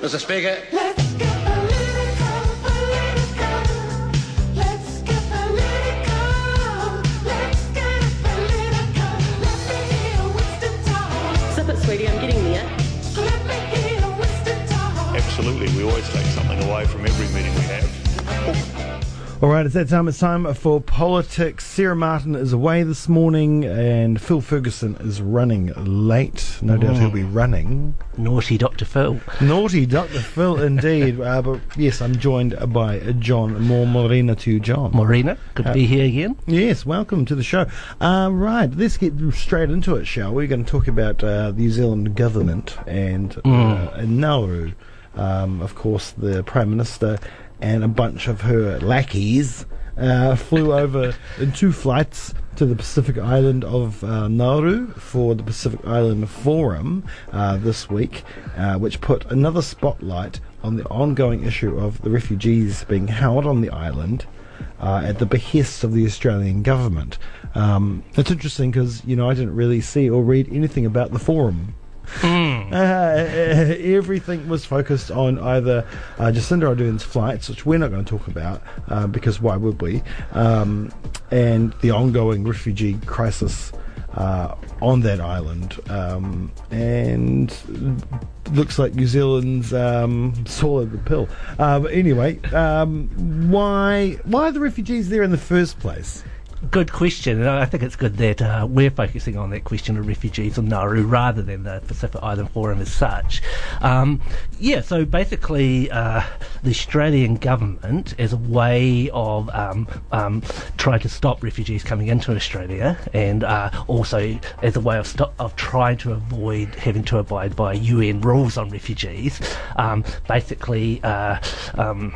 Mr. Speaker. Let's get political, political. Let's get political. Let's get political. Let me hear Winston talk. Sip it, sweetie, I'm getting there. Let me hear Winston talk. Absolutely, we always take something away from every meeting we have. All right, it's that time. It's time for politics. Sarah Martin is away this morning, and Phil Ferguson is running late. No doubt he'll be running. Naughty Dr. Phil. Naughty Dr. Phil, indeed. Uh, but yes, I'm joined by John. More Morena to John. Morena, good to be here again. Yes, welcome to the show. Uh, right, let's get straight into it, shall we? We're going to talk about uh, the New Zealand government and, uh, and Nauru. Um, of course, the Prime Minister and a bunch of her lackeys uh, flew over in two flights to the Pacific island of uh, Nauru for the Pacific Island Forum uh, this week, uh, which put another spotlight on the ongoing issue of the refugees being held on the island uh, at the behest of the Australian government. Um, it's interesting because you know I didn't really see or read anything about the forum. Uh, everything was focused on either uh, Jacinda Ardern's flights, which we're not going to talk about uh, because why would we, um, and the ongoing refugee crisis uh, on that island. Um, and looks like New Zealand's um, swallowed the pill. Uh, but anyway, um, why why are the refugees there in the first place? Good question, and I think it's good that uh, we're focusing on that question of refugees on Nauru rather than the Pacific Island Forum as such. Um, yeah, so basically, uh, the Australian government, as a way of um, um, trying to stop refugees coming into Australia, and uh, also as a way of stop, of trying to avoid having to abide by UN rules on refugees, um, basically. Uh, um,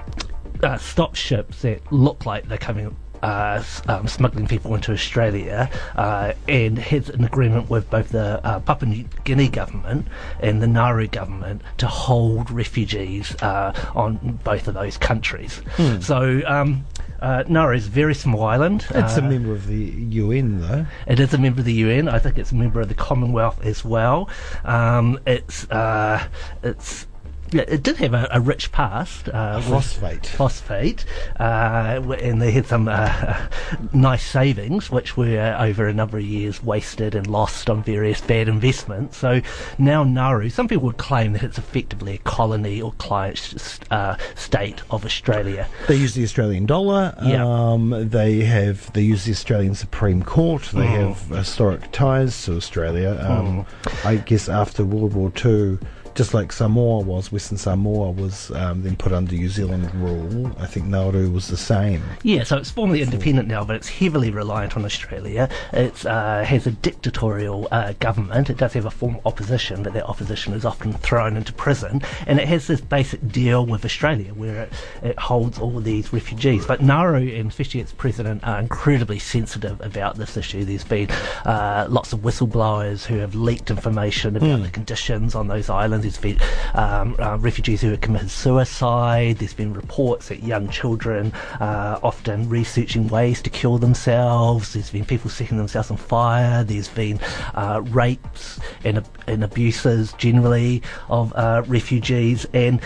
uh, stop ships that look like they're coming um, smuggling people into Australia uh, and has an agreement with both the uh, Papua New Guinea government and the Nauru government to hold refugees uh, on both of those countries. So um, uh, Nauru is a very small island. It's a Uh, member of the UN, though. it is a member of the UN. I think it's a member of the Commonwealth as well. Um, it's uh, it's it did have a, a rich past. Uh, Phosphate. phosphate, uh, and they had some uh, nice savings, which were over a number of years wasted and lost on various bad investments. So now Nauru, some people would claim that it's effectively a colony or client uh, state of Australia. They use the Australian dollar. Yeah. Um, they have they use the Australian Supreme Court. They Mm. have historic ties to Australia. Um, I guess after World War Two, just like Samoa was, Western Samoa was um, then put under New Zealand rule. I think Nauru was the same. Yeah, so it's formally independent now, but it's heavily reliant on Australia. It uh, has a dictatorial uh, government. It does have a formal opposition, but that opposition is often thrown into prison. And it has this basic deal with Australia where it, it holds all these refugees. But Nauru, and especially its president, are incredibly sensitive about this issue. There's been uh, lots of whistleblowers who have leaked information about the conditions on those islands. There's been um, uh, refugees who have committed suicide. There's been reports that young children are often researching ways to kill themselves. There's been people setting themselves on fire. There's been uh, rapes and, and abuses generally of uh, refugees. And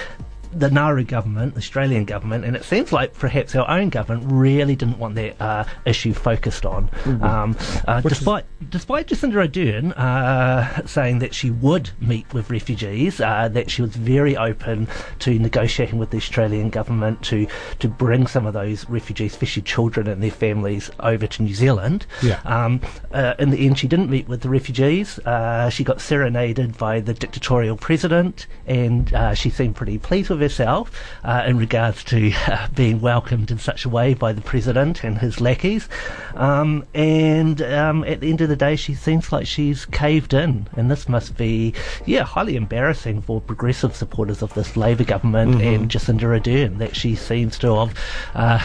the Nauru government, the Australian government, and it seems like perhaps our own government really didn't want that uh, issue focused on. Um, uh, Which is- despite despite Jacinda Ardern uh, saying that she would meet with refugees, uh, that she was very open to negotiating with the Australian government to to bring some of those refugees, especially children and their families, over to New Zealand. Yeah. Um, uh, in the end, she didn't meet with the refugees. Uh, she got serenaded by the dictatorial president, and uh, she seemed pretty pleased with herself uh, in regards to uh, being welcomed in such a way by the president and his lackeys. Um, and um, at the end of the day, she seems like she's caved in, and this must be, yeah, highly embarrassing for progressive supporters of this Labour government and Jacinda Ardern that she seems to have uh,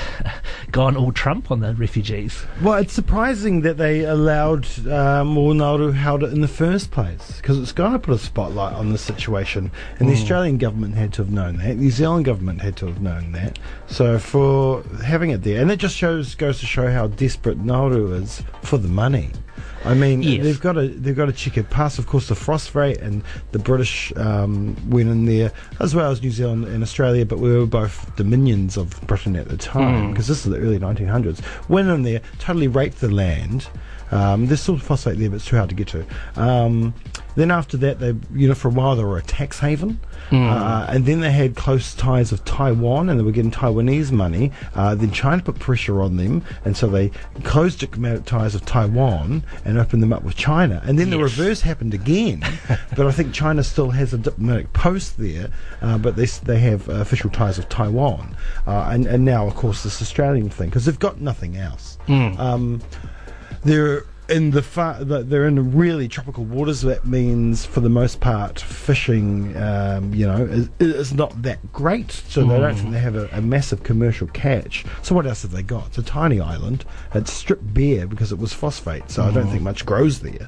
gone all Trump on the refugees. Well, it's surprising that they allowed um, or Nauru held it in the first place because it's going to put a spotlight on the situation, and the Australian government had to have known that. The New Zealand government had to have known that. So for having it there, and it just shows goes to show how desperate Nauru is for the money. I mean, Yes. they've got a they've got a checkered past. Of course, the phosphate and the British um, went in there as well as New Zealand and Australia, but we were both dominions of Britain at the time because this is the early 1900s. Went in there, totally raped the land. Um, there's still phosphate there, but it's too hard to get to. Um, then after that, they you know for a while they were a tax haven, uh, and then they had close ties of Taiwan, and they were getting Taiwanese money. Uh, then China put pressure on them, and so they closed diplomatic ties of Taiwan and opened them up with China. And then the reverse happened again, but I think China still has a diplomatic post there, uh, but they they have uh, official ties of Taiwan, uh, and and now of course this Australian thing because they've got nothing else. Um, they're in the far, they're in really tropical waters. That means, for the most part, fishing, um, you know, is, is not that great. So they don't think they have a, a massive commercial catch. So what else have they got? It's a tiny island. It's stripped bare because it was phosphate. So I don't think much grows there.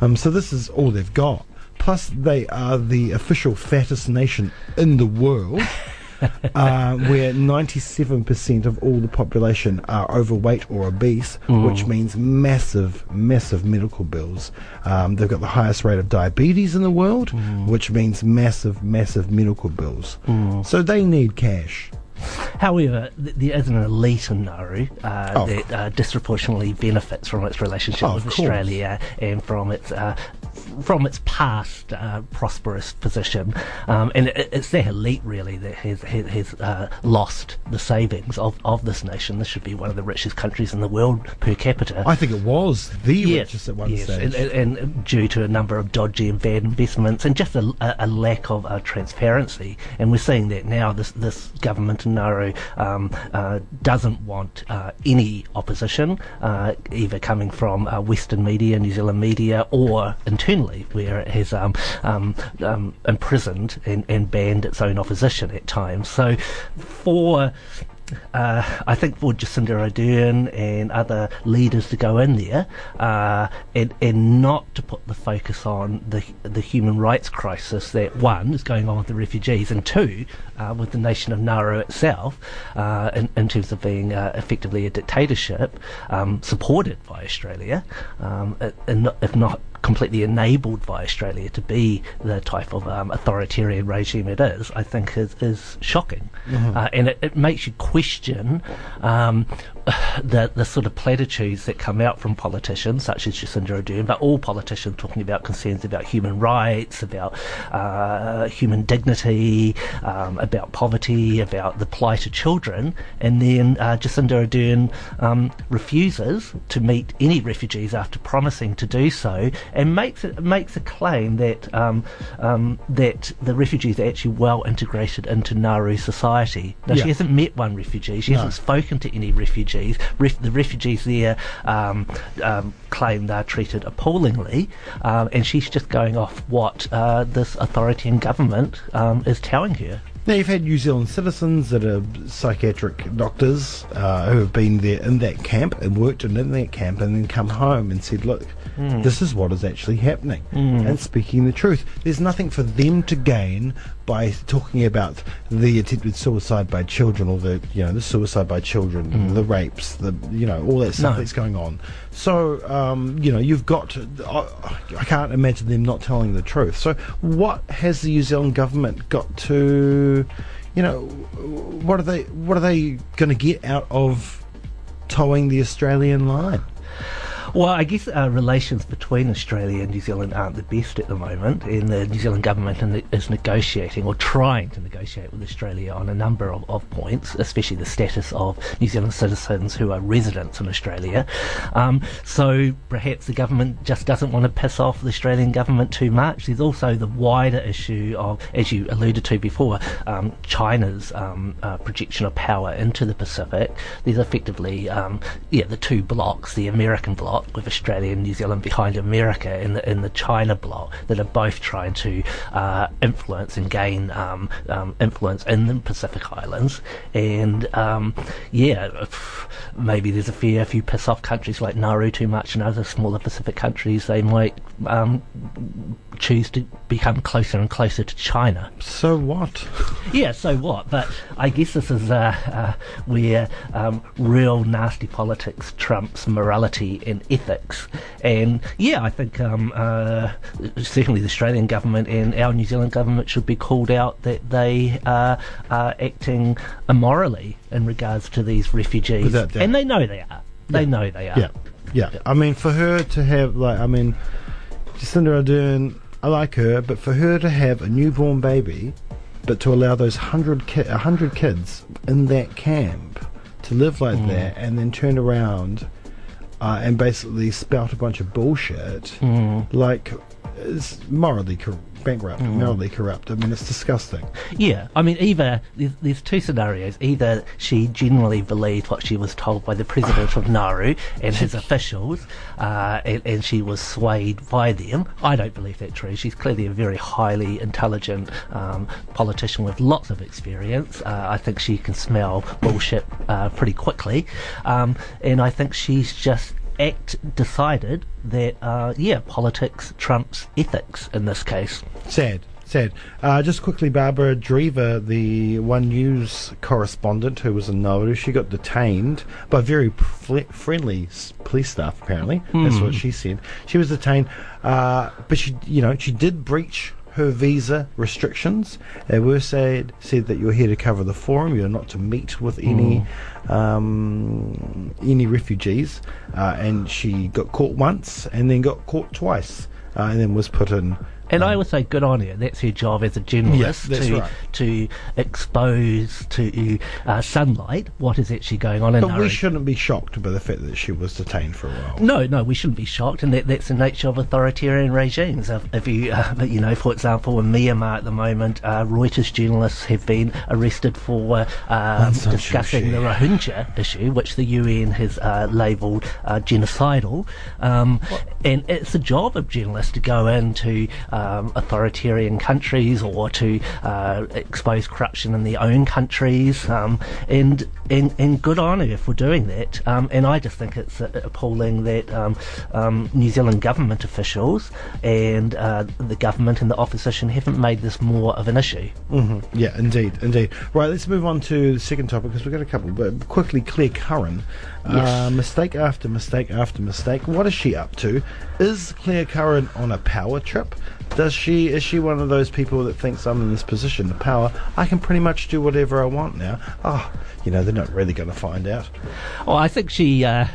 Um, so this is all they've got. Plus, they are the official fattest nation in the world uh, where 97% of all the population are overweight or obese, which means massive, massive medical bills. Um, they've got the highest rate of diabetes in the world, which means massive, massive medical bills. So they need cash. However, there is an elite in Nauru uh, Oh. that uh, disproportionately benefits from its relationship Oh, with. Australia and from its uh, from its past uh, prosperous position. Um, and it, it's that elite really that has has, has uh, lost the savings of, of this nation. This should be one of the richest countries in the world per capita. I think it was the richest at one yes, stage. And, and, due to a number of dodgy and bad investments and just a, a, lack of uh, transparency. And we're seeing that now. This this government in Nauru um, uh, doesn't want uh, any opposition, uh, either coming from uh, Western media, New Zealand media, or internally, where it has um, um, um, imprisoned and, and banned its own opposition at times. So, for uh, I think for Jacinda Ardern and other leaders to go in there uh, and, and not to put the focus on the the human rights crisis that one is going on with the refugees and two uh, with the nation of Nauru itself uh, in, in terms of being uh, effectively a dictatorship um, supported by Australia um, and if not completely enabled by Australia to be the type of um, authoritarian regime it is, I think is, is shocking. Uh, and it, it makes you question um, the, the sort of platitudes that come out from politicians, such as Jacinda Ardern, but all politicians talking about concerns about human rights, about uh, human dignity, um, about poverty, about the plight of children. And then uh, Jacinda Ardern um, refuses to meet any refugees after promising to do so and makes it makes a claim that um, um, that the refugees are actually well integrated into Nauru society. Now Yeah. she hasn't met one refugee. She No. hasn't spoken to any refugees. Ref- the refugees there um, um, claim they're treated appallingly, um, and she's just going off what uh, this authoritarian government um, is telling her. Now you've had New Zealand citizens that are psychiatric doctors uh, who have been there in that camp and worked in that camp and then come home and said, "Look, this is what is actually happening," and speaking the truth. There's nothing for them to gain by talking about the attempted suicide by children or the you know the suicide by children, the rapes, the you know all that stuff No. that's going on. So um, you know you've got. To, I, I can't imagine them not telling the truth. So what has the New Zealand government got to, you know, what are they what are they going to get out of toeing the Australian line? Well, I guess uh, relations between Australia and New Zealand aren't the best at the moment, and the New Zealand government is negotiating or trying to negotiate with Australia on a number of, of points, especially the status of New Zealand citizens who are residents in Australia. Um, so perhaps the government just doesn't want to piss off the Australian government too much. There's also the wider issue of, as you alluded to before, um, China's um, uh, projection of power into the Pacific. There's effectively, um, yeah, the two blocs, the American bloc with Australia and New Zealand behind America, in the, and the China bloc that are both trying to uh, influence and gain um, um, influence in the Pacific Islands. And um, yeah, maybe there's a fear if you piss off countries like Nauru too much and other smaller Pacific countries, they might um, choose to become closer and closer to China. So what? Yeah, so what? But I guess this is uh, uh, where um, real nasty politics trumps morality and ethics. And yeah, I think um, uh, certainly the Australian government and our New Zealand government should be called out that they uh, are acting immorally in regards to these refugees. And they know they are. They Yeah. know they are. Yeah, yeah. I mean, for her to have like, I mean, Jacinda Ardern, I like her, but for her to have a newborn baby, but to allow those hundred ki- a hundred kids in that camp to live like that, and then turn around uh, and basically spout a bunch of bullshit, like, is morally bankrupt, morally corrupt. I mean, it's disgusting. Yeah, I mean, either there's, there's two scenarios. Either she genuinely believed what she was told by the president of Nauru and his officials, uh, and, and she was swayed by them. I don't believe that true. She's clearly a very highly intelligent um, politician with lots of experience. Uh, I think she can smell bullshit uh, pretty quickly, um, and I think she's just act decided that uh, yeah, politics trumps ethics in this case. Sad, sad. Uh, just quickly, Barbara Dreaver, the One News correspondent who was in Nauru, she got detained by very fl- friendly police staff. Apparently, that's what she said. She was detained, uh, but she, you know, she did breach her visa restrictions. They were said said that you're here to cover the forum. You're not to meet with any um, any refugees. Uh, and she got caught once, and then got caught twice, uh, and then was put in. And I would say good on her. That's her job as a journalist Yes, to right. to expose to uh, sunlight what is actually going on in But we shouldn't be shocked by the fact that she was detained for a while. No, no, we shouldn't be shocked, and that, that's the nature of authoritarian regimes. If, if you, uh, you know, for example, in Myanmar at the moment, uh, Reuters journalists have been arrested for uh, um, discussing the Rohingya issue, which the UN has uh, labelled uh, genocidal. Um, and it's the job of journalists to go into um, authoritarian countries or to uh, expose corruption in their own countries. Um, and, and and good on her for doing that. Um, and I just think it's uh, appalling that um, um, New Zealand government officials and uh, the government and the opposition haven't made this more of an issue. hmm Yeah, indeed, indeed. Right, let's move on to the second topic because we've got a couple. But quickly, Clare Curran. Uh, mistake after mistake after mistake. What is she up to? Is Clare Curran on a power trip? Does she is she one of those people that thinks I'm in this position of power? I can pretty much do whatever I want now. Oh, you know they're not really going to find out. Well, I think she uh,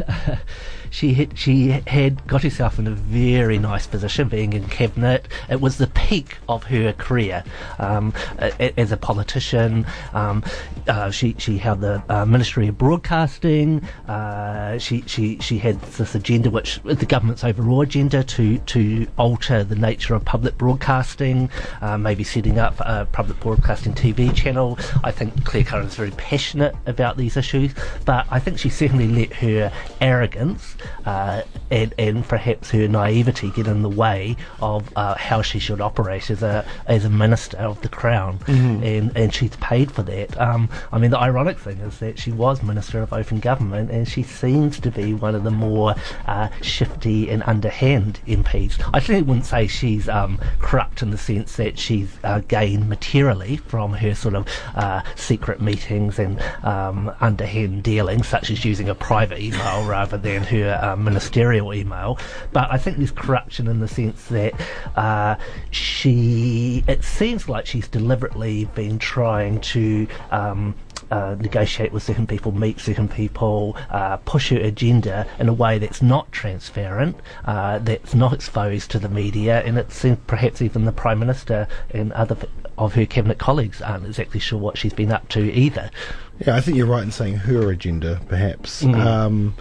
she had, she had got herself in a very nice position, being in cabinet. It was the peak of her career um, as a politician. Um, uh, she she held the uh, Ministry of Broadcasting. Uh, she she she had this agenda, which the government's overall agenda, to to alter the nature of public broadcasting, uh, maybe setting up a public broadcasting TV channel. I think Clare Curran's very passionate about these issues, but I think she certainly let her arrogance uh, and, and perhaps her naivety get in the way of uh, how she should operate as a as a minister of the crown, and and she's paid for that. Um, I mean, the ironic thing is that she was minister of open government, and she seems to be one of the more uh, shifty and underhand MPs. I certainly wouldn't say she's um, corrupt in the sense that she's uh, gained materially from her sort of uh, secret meetings and um, underhand dealings, such as using a private email rather than her uh, ministerial email. But I think there's corruption in the sense that uh, she, it seems like she's deliberately been trying to. Um, uh, negotiate with certain people, meet certain people, uh, push her agenda in a way that's not transparent, uh, that's not exposed to the media, and it seems perhaps even the Prime Minister and other of her cabinet colleagues aren't exactly sure what she's been up to either. Yeah, I think you're right in saying her agenda, perhaps. Um,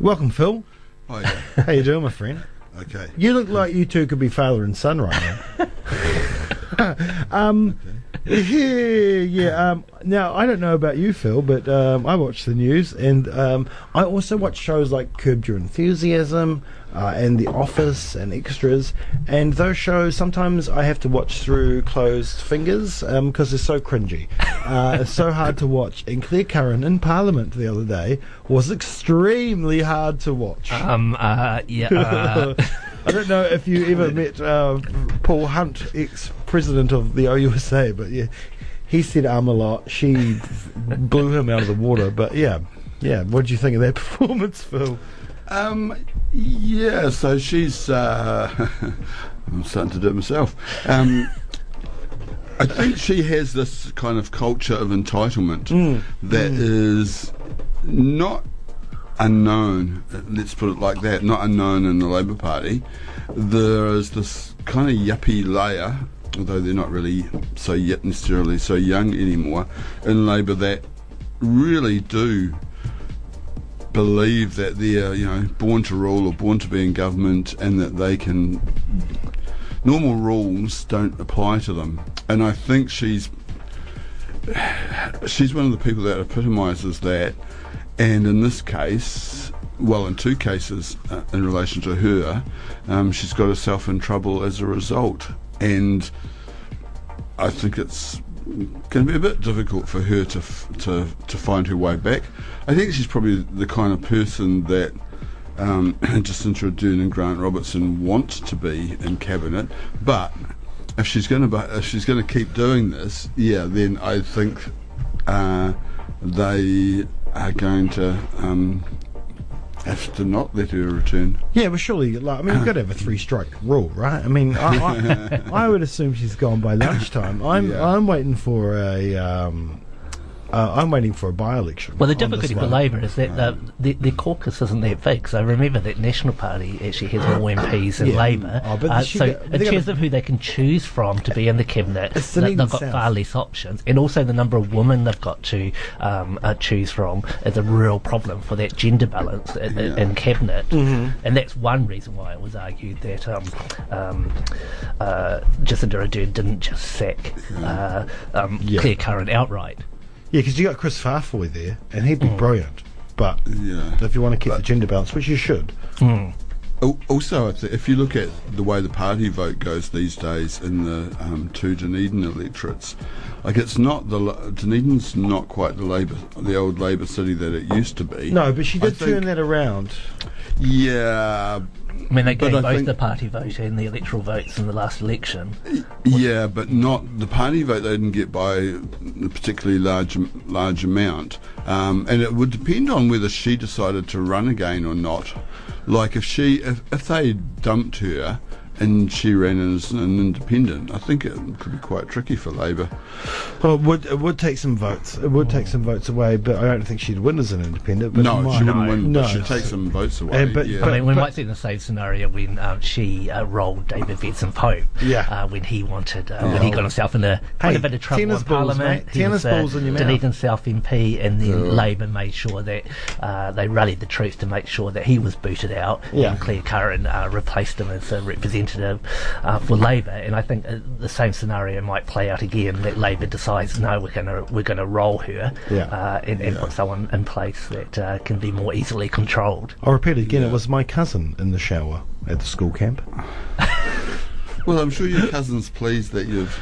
welcome, Phil. Oh yeah. How you doing, my friend? Okay. You look like you two could be father and son right now. um, yeah, yeah. Um, now I don't know about you, Phil, but um, I watch the news, and um, I also watch shows like Curb Your Enthusiasm uh, and The Office and Extras. And those shows sometimes I have to watch through closed fingers because they're so cringy. Uh, it's so hard to watch. And Clare Curran in Parliament the other day was extremely hard to watch. Um, uh, yeah, uh, I don't know if you ever met uh, Paul Hunt, ex-president of the OUSA, but yeah, he said um a lot. She blew him out of the water. But yeah, yeah. What do you think of that performance, Phil? Um, yeah, so she's. Uh, I'm starting to do it myself. Um, I think she has this kind of culture of entitlement that is not unknown. Let's put it like that. Not unknown in the Labor Party. There is this kind of yuppie layer, although they're not really so yet necessarily so young anymore in Labor that really do believe that they're you know born to rule or born to be in government and that they can normal rules don't apply to them. And I think she's she's one of the people that epitomises that. And in this case well in two cases uh, in relation to her um, she's got herself in trouble as a result and I think it's going to be a bit difficult for her to to to find her way back. I think she's probably the kind of person that um, Jacinda Ardern and Grant Robertson want to be in cabinet, but if she's going to if she's going to keep doing this, yeah, then I think uh, they are going to um, have to not let her return. Yeah, but surely, like, I mean, you've got to have a three-strike rule, right? I mean, I, I, I would assume she's gone by lunchtime. I'm, Yeah. I'm waiting for a, um, uh, I'm waiting for a by-election. Well, the difficulty for. Labor is that the, the, the caucus isn't that big. So remember that National Party actually has more MPs than Yeah. Labour. Oh, uh, so in terms of who they can choose from to be in the cabinet, they, they've got far less options, and also the number of women they've got to um, uh, choose from is a real problem for that gender balance in, in- in cabinet. Mm-hmm. And that's one reason why it was argued that um, um, uh, Jacinda Ardern didn't just sack uh, um, Yeah. Clare Curran outright. Yeah, because you got Kris Faafoi there, and he'd be Mm. brilliant. But Yeah. if you want to keep the gender balance, which you should, Al- Also, if you look at the way the party vote goes these days in the um, two Dunedin electorates, like it's not the Dunedin's not quite the Labor, the old Labor city that it used to be. no, but she I did think- turn that around. Yeah, I mean, they gave both the party vote and the electoral votes in the last election. yeah, but not the party vote. They didn't get by a particularly large large amount, um, and it would depend on whether she decided to run again or not. Like if she, if, if they dumped her and she ran as an independent, I think it could be quite tricky for Labor. Well, it would it would take some votes. It would take some votes away, but I don't think she'd win as an independent. But no, she wouldn't win, No. she'd take some votes away. Uh, but- yeah. but- I mean, we might see the same scenario when um, she uh, rolled David Benson-Pope. Yeah. Uh, when he wanted, uh, when he got himself in a quite Hey, a bit of trouble in balls, Parliament. mate. He Tennis was, uh, balls in your mouth. Dunedin South MP, and then Labor made sure that uh, they rallied the troops to make sure that he was booted out. Yeah. And Clare Curran uh, replaced him as a representative uh, for Labor. And I think uh, the same scenario might play out again. That Labor decides, no, we're going to we're going to roll her Yeah. uh, and, and put someone in place that uh, can be more easily controlled. I'll repeat it again. Yeah. It was my cousin in the shower at the school camp. well, I'm sure your cousin's pleased that you've.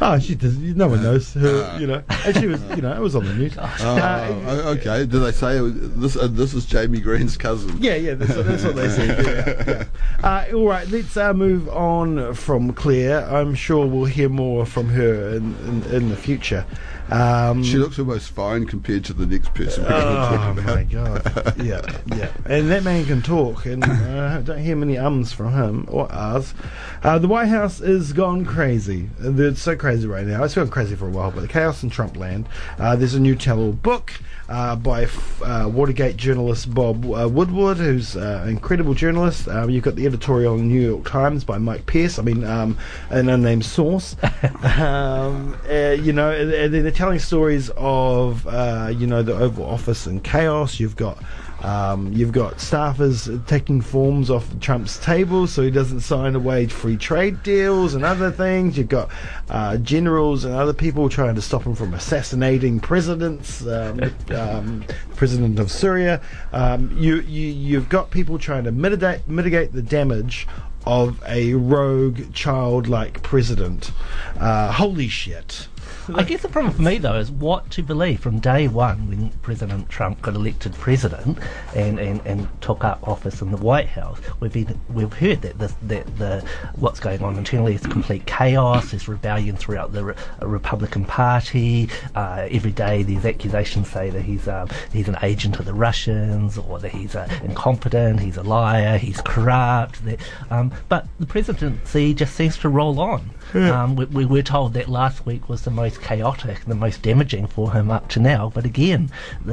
Oh, she does. No one knows her, you know. And she was, you know, it was on the news. Uh, Oh, okay. Did they say it was, this? Uh, this is Jamie Green's cousin. Yeah, yeah, that's, what- that's what they said. Yeah, yeah. Uh, all right, let's uh, move on from Clare. I'm sure we'll hear more from her in, in, in the future. Um, She looks almost fine compared to the next person we're going to Oh talk about. my god! Yeah, yeah, and that man can talk, and uh, don't hear many ums from him or us. Uh, the White House is gone crazy. It's so crazy right now. It's been crazy for a while, but the chaos in Trump land. Uh, there's a new tell-all book uh, by f- uh, Watergate journalist Bob uh, Woodward, who's uh, an incredible journalist. Uh, you've got the editorial in the New York Times by Mike Pierce. I mean, um, an unnamed source. um, uh, you know, and, and they're telling stories of uh, you know the Oval Office and chaos. You've got um, you've got staffers taking forms off Trump's table so he doesn't sign away free trade deals and other things. You've got uh, generals and other people trying to stop him from assassinating presidents. Um, um, president of Syria. Um, you, you you've got people trying to mitigate mitigate the damage of a rogue child-like president. Uh, holy shit! I guess the problem for me though is what to believe from day one when President Trump got elected president and, and, and took up office in the White House. We've been we've heard that the that the what's going on internally is complete chaos. There's rebellion throughout the Re- Republican Party. Uh, every day these accusations say that he's um, he's an agent of the Russians or that he's uh, incompetent, he's a liar, he's corrupt. That, um, but the presidency just seems to roll on. Um, we, we were told that last week was the most chaotic, the most damaging for him up to now. But again,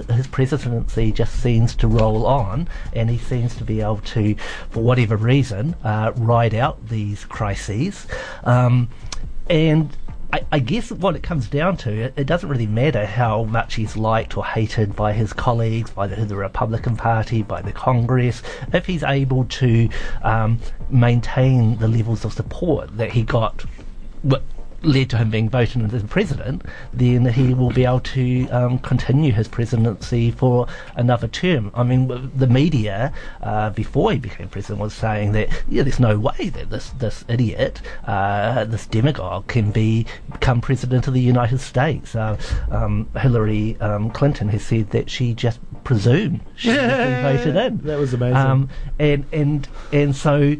his presidency just seems to roll on, and he seems to be able to, for whatever reason, uh, ride out these crises. Um, and I, I guess what it comes down to, it, it doesn't really matter how much he's liked or hated by his colleagues, by the, the Republican Party, by the Congress. If he's able to um, maintain the levels of support that he got, led to him being voted as president, then he will be able to um, continue his presidency for another term. I mean, the media uh, before he became president was saying that yeah, there's no way that this this idiot, uh, this demagogue, can be become president of the United States. Uh, um, Hillary um, Clinton has said that she just presumed she be voted in. That was amazing. Um, and and and so.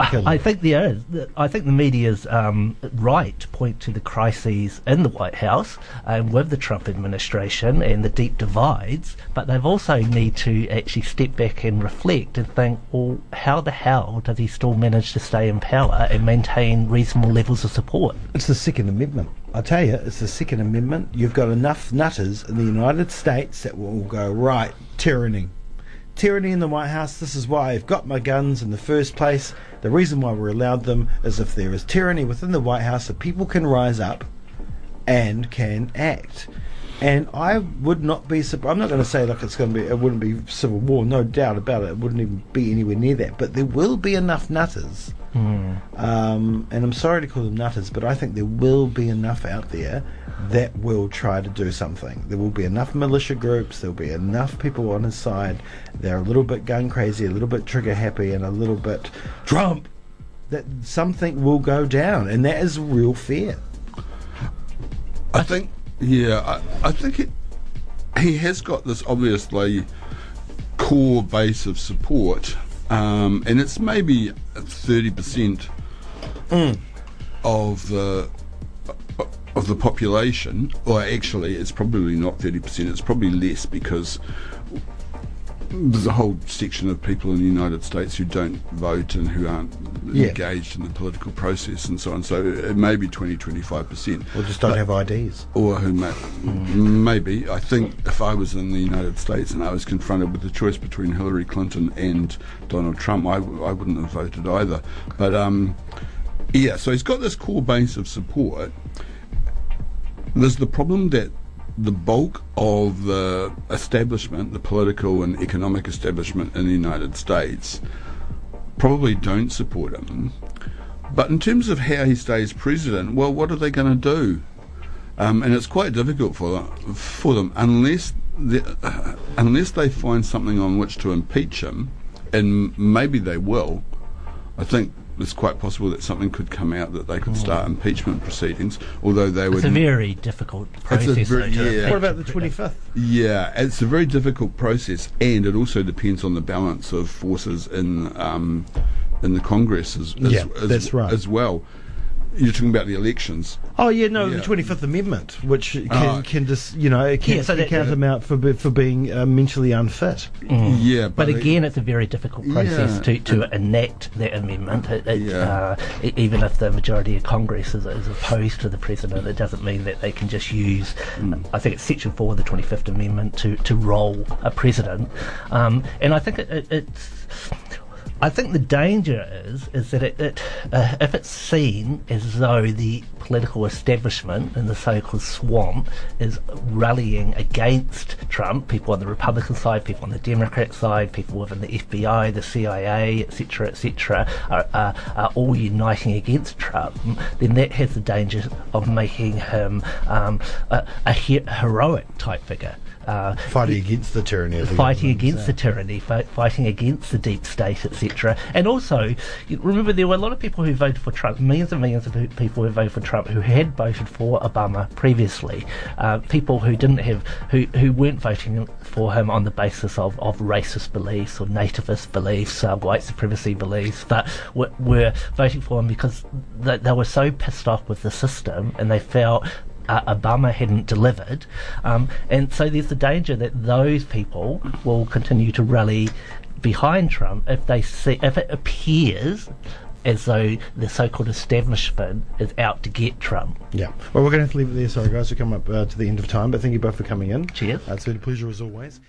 I think there is. I think the media's um, right to point to the crises in the White House and with the Trump administration and the deep divides, but they've also need to actually step back and reflect and think, well, how the hell does he still manage to stay in power and maintain reasonable levels of support? It's the Second Amendment. I tell you, it's the Second Amendment. You've got enough nutters in the United States that will go right tyranny. Tyranny in the White House. This is why I've got my guns in the first place. The reason why we're allowed them is if there is tyranny within the White House, that people can rise up and can act. And I would not be surprised. I'm not going to say like it's going to be. It wouldn't be civil war, no doubt about it. It wouldn't even be anywhere near that. But there will be enough nutters um, and I'm sorry to call them nutters, but I think there will be enough out there that will try to do something. There will be enough militia groups, there'll be enough people on his side. They're a little bit gun crazy, a little bit trigger happy, and a little bit Trump. That something will go down, and that is real fear. I think, yeah, I, I think it, he has got this obviously core base of support, um, and it's maybe thirty percent of the of the population, or actually, it's probably not thirty percent. It's probably less because there's a whole section of people in the United States who don't vote and who aren't Yeah. engaged in the political process and so on. So it may be 20, 25%. Or just don't have IDs. Or who may, maybe. I think if I was in the United States and I was confronted with the choice between Hillary Clinton and Donald Trump, I, I wouldn't have voted either. But um, yeah, so he's got this core base of support. There's the problem that the bulk of the establishment, the political and economic establishment in the United States, probably don't support him. But in terms of how he stays president, well, what are they going to do? Um, and it's quite difficult for for them unless the, uh, unless they find something on which to impeach him, and maybe they will. I think it's quite possible that something could come out that they could start impeachment proceedings, although they It's would. a very difficult process. very- though, yeah. What about the 25th? Yeah, it's a very difficult process, and it also depends on the balance of forces in um, in the Congress as, as, Yeah, as, that's right. as well. You're talking about the elections. Oh yeah, no, Yeah. the Twenty Fifth Amendment, which can, Oh. can just you know it can, Yeah, so that- count him out for for being uh, mentally unfit. Yeah, But it- again, it's a very difficult process Yeah. to, to enact that amendment. It, it, Yeah. uh, even if the majority of Congress is, is opposed to the president, it doesn't mean that they can just use, Mm. I think it's Section 4 of the 25th Amendment to, to roll a president. Um, and I think it, it, it's. I think the danger is is that it, it uh, if it's seen as though the political establishment in the so-called swamp is rallying against Trump, people on the Republican side, people on the Democrat side, people within the FBI, the CIA, etc., etc., are, are, are all uniting against Trump, then that has the danger of making him um, a, a he- heroic type figure. Uh, Fighting against the tyranny fighting against the tyranny, fi- fighting against the deep state, etc. And also, remember there were a lot of people who voted for Trump, millions and millions of people who voted for Trump who had voted for Obama previously, uh, people who didn't have, who, who weren't voting for him on the basis of, of racist beliefs or nativist beliefs, uh, white supremacy beliefs, but were, were voting for him because they, they were so pissed off with the system and they felt uh, Obama hadn't delivered. Um, and so there's the danger that those people will continue to rally behind Trump if they see if it appears as though the so-called establishment is out to get Trump. Yeah. Well, we're going to have to leave it there. Sorry, guys, we're coming up uh, to the end of time, but thank you both for coming in. Cheers. Uh, it's been a pleasure as always.